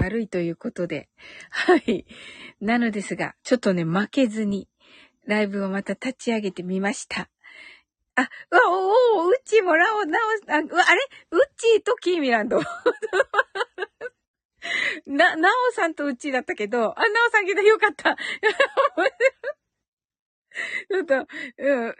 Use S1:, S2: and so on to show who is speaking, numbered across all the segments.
S1: 悪いということで。はい。なのですが、ちょっとね、負けずに、ライブをまた立ち上げてみました。あ、うわ、おお、うっちーもらおう、なお、あ、あれ？うっちーとキーミランド。な、なおさんとうっちーだったけど、あ、なおさんけどよかった。ちょっと、うん、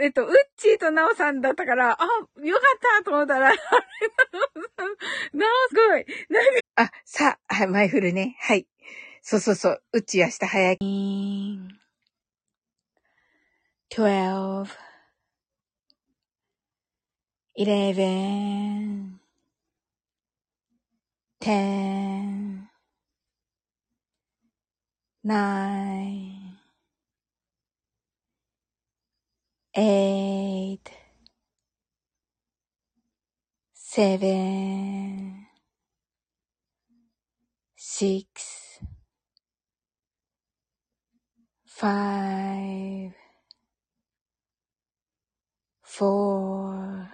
S1: えっと、うっちーとなおさんだったから、あ、よかったと思ったら、あれ、なおすごい。なんか、はい、前振ね。はい。そうそうそう。うち明日早い。12 11 10 9 8 7 six, five, four,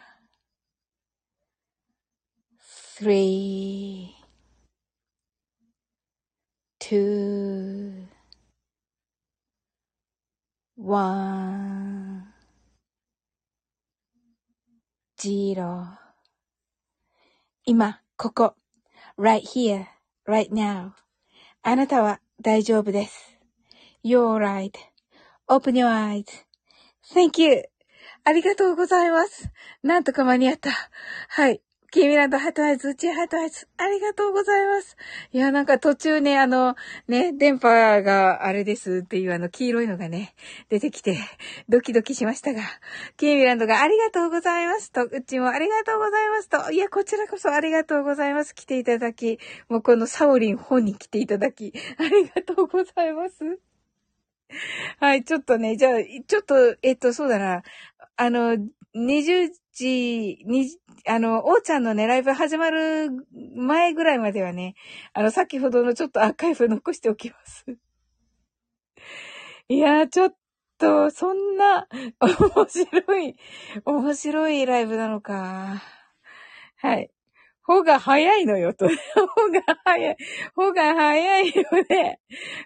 S1: three, two, one, zero 今、ここ、right here, Right now あなたは大丈夫です。You're right.Open your eyes.Thank you. ありがとうございます。なんとか間に合った。はい。キミランドハートアイズ、うちハートアイズ、ありがとうございます。いや、なんか途中ね、あの、ね、電波があれですっていうあの黄色いのがね、出てきて、ドキドキしましたが、キミランドがありがとうございますと、うちもありがとうございますと、いや、こちらこそありがとうございます。来ていただき、もうこのサオリン本に来ていただき、ありがとうございます。はい、ちょっとね、じゃあ、ちょっと、えっと、そうだな。あの、20時、に、あの、おーちゃんのね、ライブ始まる前ぐらいまではね、あの、先ほどのちょっとアーカイブ残しておきます。いやー、ちょっと、そんな、面白い、面白いライブなのか。はい。ほが早いのよと。ほが早い。ほが早いよね。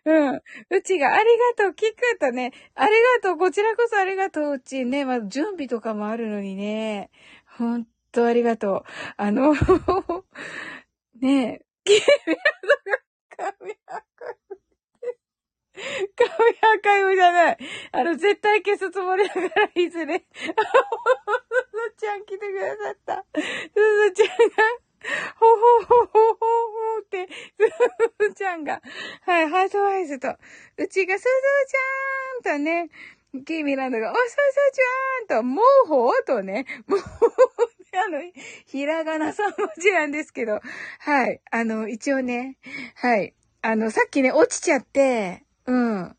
S1: うん。うちがありがとう、聞くとね。ありがとう、こちらこそありがとう、うちね。まあ、準備とかもあるのにね。ほんとありがとう。あの ねえ。神アカイブ。神アカイじゃない。あの、絶対消すつもりだから、いずれ。すずちゃん来てくださった。すずちゃんが、ほほほほほほって、すずちゃんが、はい、ハートアイズと、うちがすずちゃんとね、キーミランドが、お、すずちゃんと、もうほうとね、もう、あの、ひらがな3文字なんですけど、はい、あの、一応ね、はい、あの、さっきね、落ちちゃって、うん、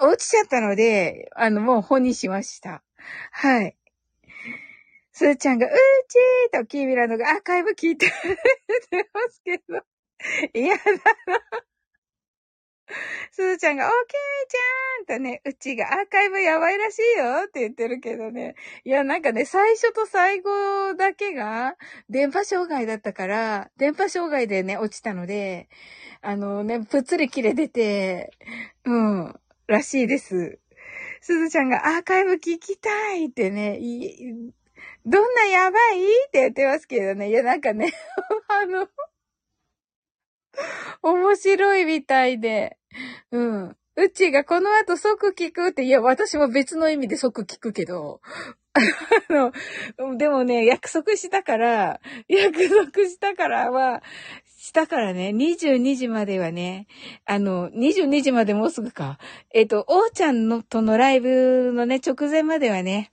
S1: 落ちちゃったので、あの、もう本にしました。はい。すーちゃんが、うーちーとキーミランドがアーカイブ聞いててますけど、嫌だな。すずちゃんが、オーケーちゃんとね、うちがアーカイブやばいらしいよって言ってるけどね。いや、なんかね、最初と最後だけが電波障害だったから、電波障害でね、落ちたので、あのね、ぷっつり切れてて、うん、らしいです。すずちゃんがアーカイブ聞きたいってね、どんなやばい？って言ってますけどね。いや、なんかね あの面白いみたいで。うん。うちがこの後即聞くって、いや、私も別の意味で即聞くけど、あの、でもね、約束したから、約束したからは、したからね、22時まではね、あの、22時までもうすぐか。えっ、ー、と、おーちゃんのとのライブのね、直前まではね、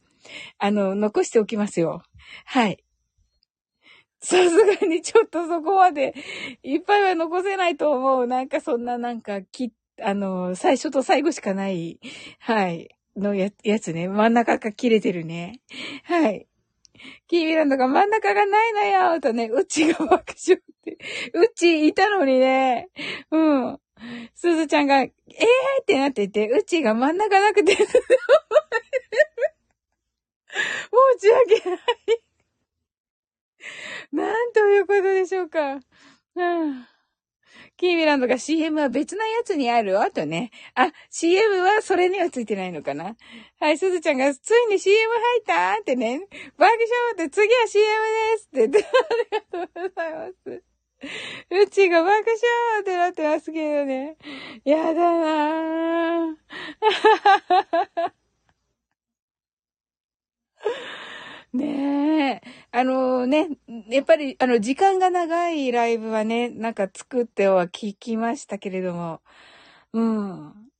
S1: あの、残しておきますよ。はい。さすがにちょっとそこまでいっぱいは残せないと思う。なんかそんななんかき、あの、最初と最後しかない、はい、のややつね。真ん中が切れてるね。はい。キーミランドが真ん中がないのよとね、うちが爆笑って。うちいたのにね。うん。すずちゃんが、えーってなってて、うちが真ん中なくて、申し訳ない。なんということでしょうか。うん。キーミランドが CM は別なやつにあるあとね。あ、CM はそれにはついてないのかなはい、すずちゃんが、ついに CM 入ったってね。バーキショーって次は CM ですって、ありがとうございます。うちが爆笑ってなってますけどね。やだなぁ。ねえ。あのね、やっぱり、あの、時間が長いライブはね、なんか作っては聞きましたけれども、うん。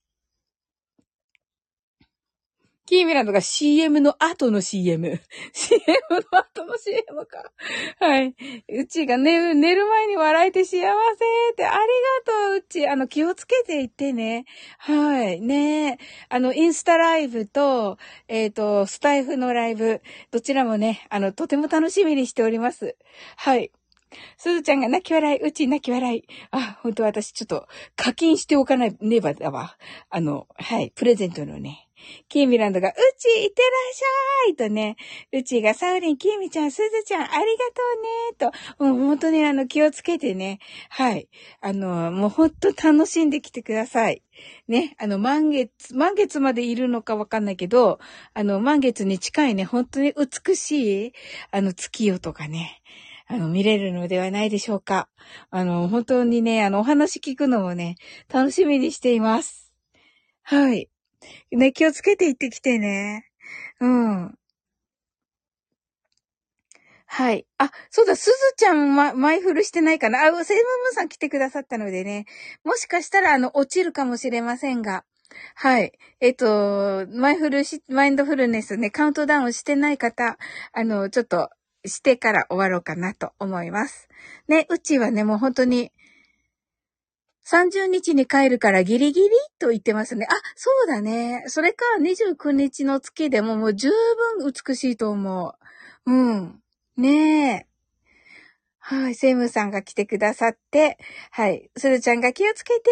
S1: キーミランドが CM の後の CM。CM の後の CM か。はい。うちが寝る、寝る前に笑えて幸せって、ありがとう、うち。あの、気をつけていってね。はい。ねあの、インスタライブと、えっ、ー、と、スタイフのライブ、どちらもね、あの、とても楽しみにしております。はい。すずちゃんが泣き笑い、うち泣き笑い。あ、本当私ちょっと課金しておかないねばだわ。あの、はい、プレゼントのね。キーミランドが、うち、いってらっしゃいとね、うちが、サウリン、キーミちゃん、スズちゃん、ありがとうねと、もう本当にあの、気をつけてね、はい。あの、もう本当楽しんできてください。ね、あの、満月、満月までいるのかわかんないけど、あの、満月に近いね、本当に美しい、あの、月夜とかね、あの、見れるのではないでしょうか。あの、本当にね、あの、お話聞くのもね、楽しみにしています。はい。ね、気をつけて行ってきてね。うん。はい。あ、そうだ、すずちゃん、ま、マイフルしてないかな。あ、セイムムーンさん来てくださったのでね。もしかしたら、あの、落ちるかもしれませんが。はい。えっと、マイフルし、マインドフルネスね、カウントダウンしてない方、あの、ちょっと、してから終わろうかなと思います。ね、うちはね、もう本当に、30日に帰るからギリギリと言ってますね。あ、そうだね。それか29日の月でももう十分美しいと思う。うん。ねえ。はい、セムさんが来てくださって、はい、すずちゃんが気をつけて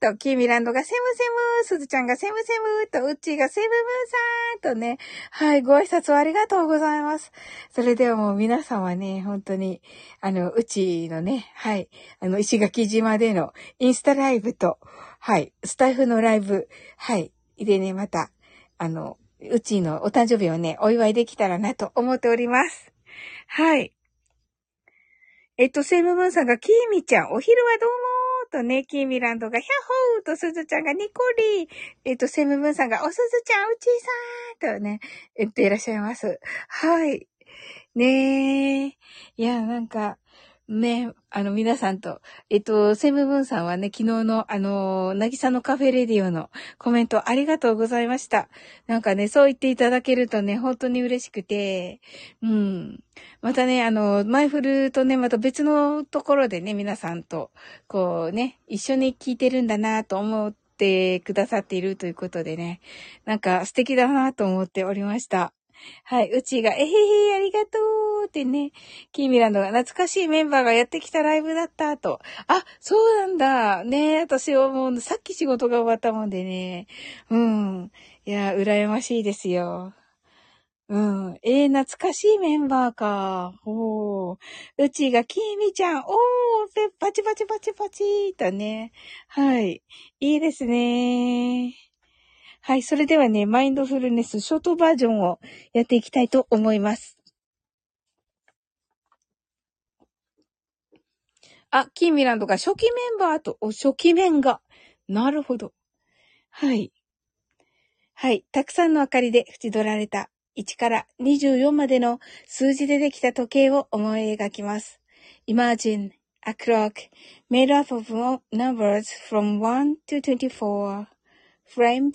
S1: ねと、キーミランドがセムセム、すずちゃんがセムセムと、うっちーがセムムーさんとね、はい、ご挨拶をありがとうございます。それではもう皆様ね、本当に、あの、うちのね、はい、あの、石垣島でのインスタライブと、はい、スタイフのライブ、はい、でね、また、あの、うちのお誕生日をね、お祝いできたらなと思っております。はい。えっと、セイムムーンさんが、キーミちゃん、お昼はどうもーとね、キーミランドが、ヒャッホーと、すずちゃんがニコリー。えっと、セイムムーンさんが、おすずちゃん、うちさーとね、言っていらっしゃいます。はい。ねえ。いや、なんか、ね、あの、皆さんと、えっと、セムブンさんはね、昨日の、あの、なぎさのカフェレディオのコメントありがとうございました。なんかね、そう言っていただけるとね、本当に嬉しくて、うん。またね、あの、マイフルとね、また別のところでね、皆さんと、こうね、一緒に聞いてるんだなと思ってくださっているということでね、なんか素敵だなと思っておりました。はい。うちが、えへへ、ありがとうってね、キーミランドが懐かしいメンバーがやってきたライブだったと。あ、そうなんだ。ね私はもうさっき仕事が終わったもんでね。うん。いや、羨ましいですよ。うん。えー、懐かしいメンバーか。おー。うちが、きみちゃん、おー、パチパチパチパチとね。はい。いいですね。はい。それではね、マインドフルネスショートバージョンをやっていきたいと思います。あ、キーミランドが初期メンバーと、お、初期面が。なるほど。はい。はい。たくさんの明かりで縁取られた1から24までの数字でできた時計を思い描きます。Imagine a clock made up of numbers from 1 to 24, framed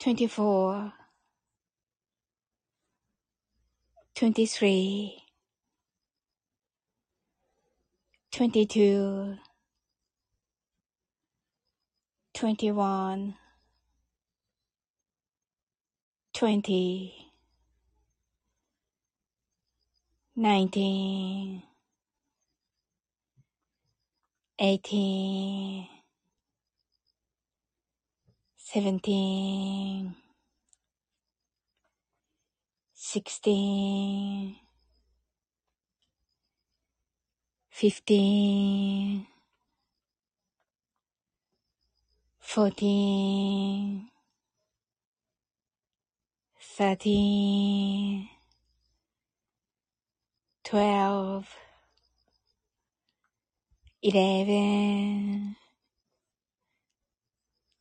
S1: twenty-four, twenty-three, twenty-two, twenty-one, twenty, nineteen, eighteen seventeen, sixteen, fifteen, fourteen, thirteen, twelve, eleven,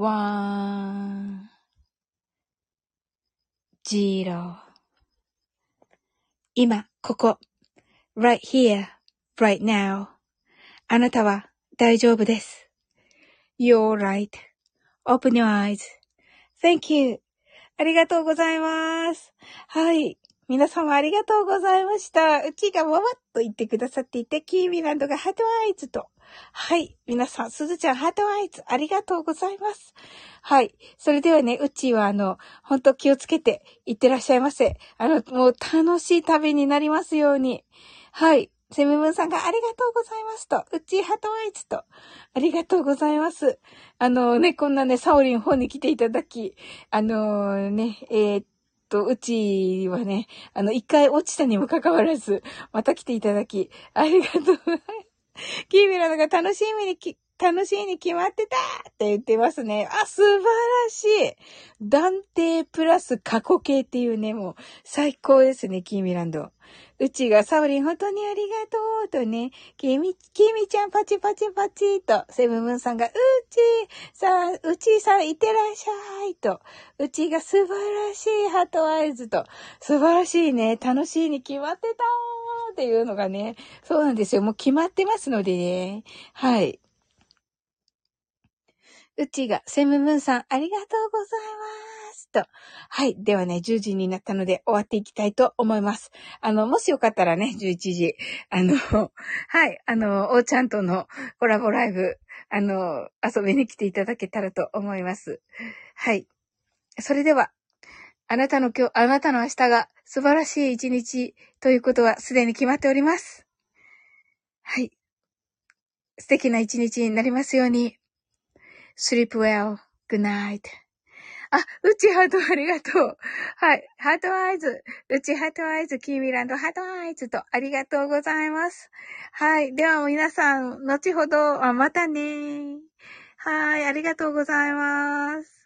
S1: one, zero 今、ここ。right here, right now. あなたは大丈夫です。You're right.Open your eyes.Thank you. ありがとうございます。はい。皆様ありがとうございました。うちがわわっと言ってくださっていて、キーミランドがハートアイズと。はい。皆さん、すずちゃんハートアイズありがとうございます。はい。それではね、うちはあの、本当気をつけていってらっしゃいませ。あの、もう楽しい旅になりますように。はい。セムブンさんがありがとうございますと、うちハートアイズと、ありがとうございます。あのね、こんなね、サオリン本に来ていただき、あのね、えーっと、うちはね、あの、一回落ちたにもかかわらず、また来ていただき、ありがとうございます。キーミラのが楽しみにき、楽しいに決まってたって言ってますね。あ、素晴らしい断定プラス過去形っていうね、もう最高ですね、キーミランド。うちがサオリン本当にありがとうとね、キミ、キミちゃんパチパチパチと、セブンブンさんが、うちさん、うちさんいってらっしゃいと、うちが素晴らしいハートアイズと、素晴らしいね、楽しいに決まってたーっていうのがね、そうなんですよ。もう決まってますのでね。はい。うちが、セムムーンさん、ありがとうございます。と。はい。ではね、10時になったので終わっていきたいと思います。あの、もしよかったらね、11時、あの、はい。あの、おーちゃんとのコラボライブ、あの、遊びに来ていただけたらと思います。はい。それでは、あなたの今日、あなたの明日が素晴らしい一日ということはすでに決まっております。はい。素敵な一日になりますように。sleep well. good night. あ、うちハートありがとう。はい。ハートアイズ。うちハートアイズ、キーミランドハートアイズとありがとうございます。はい。では皆さん、後ほど、あまたね。はい。ありがとうございます。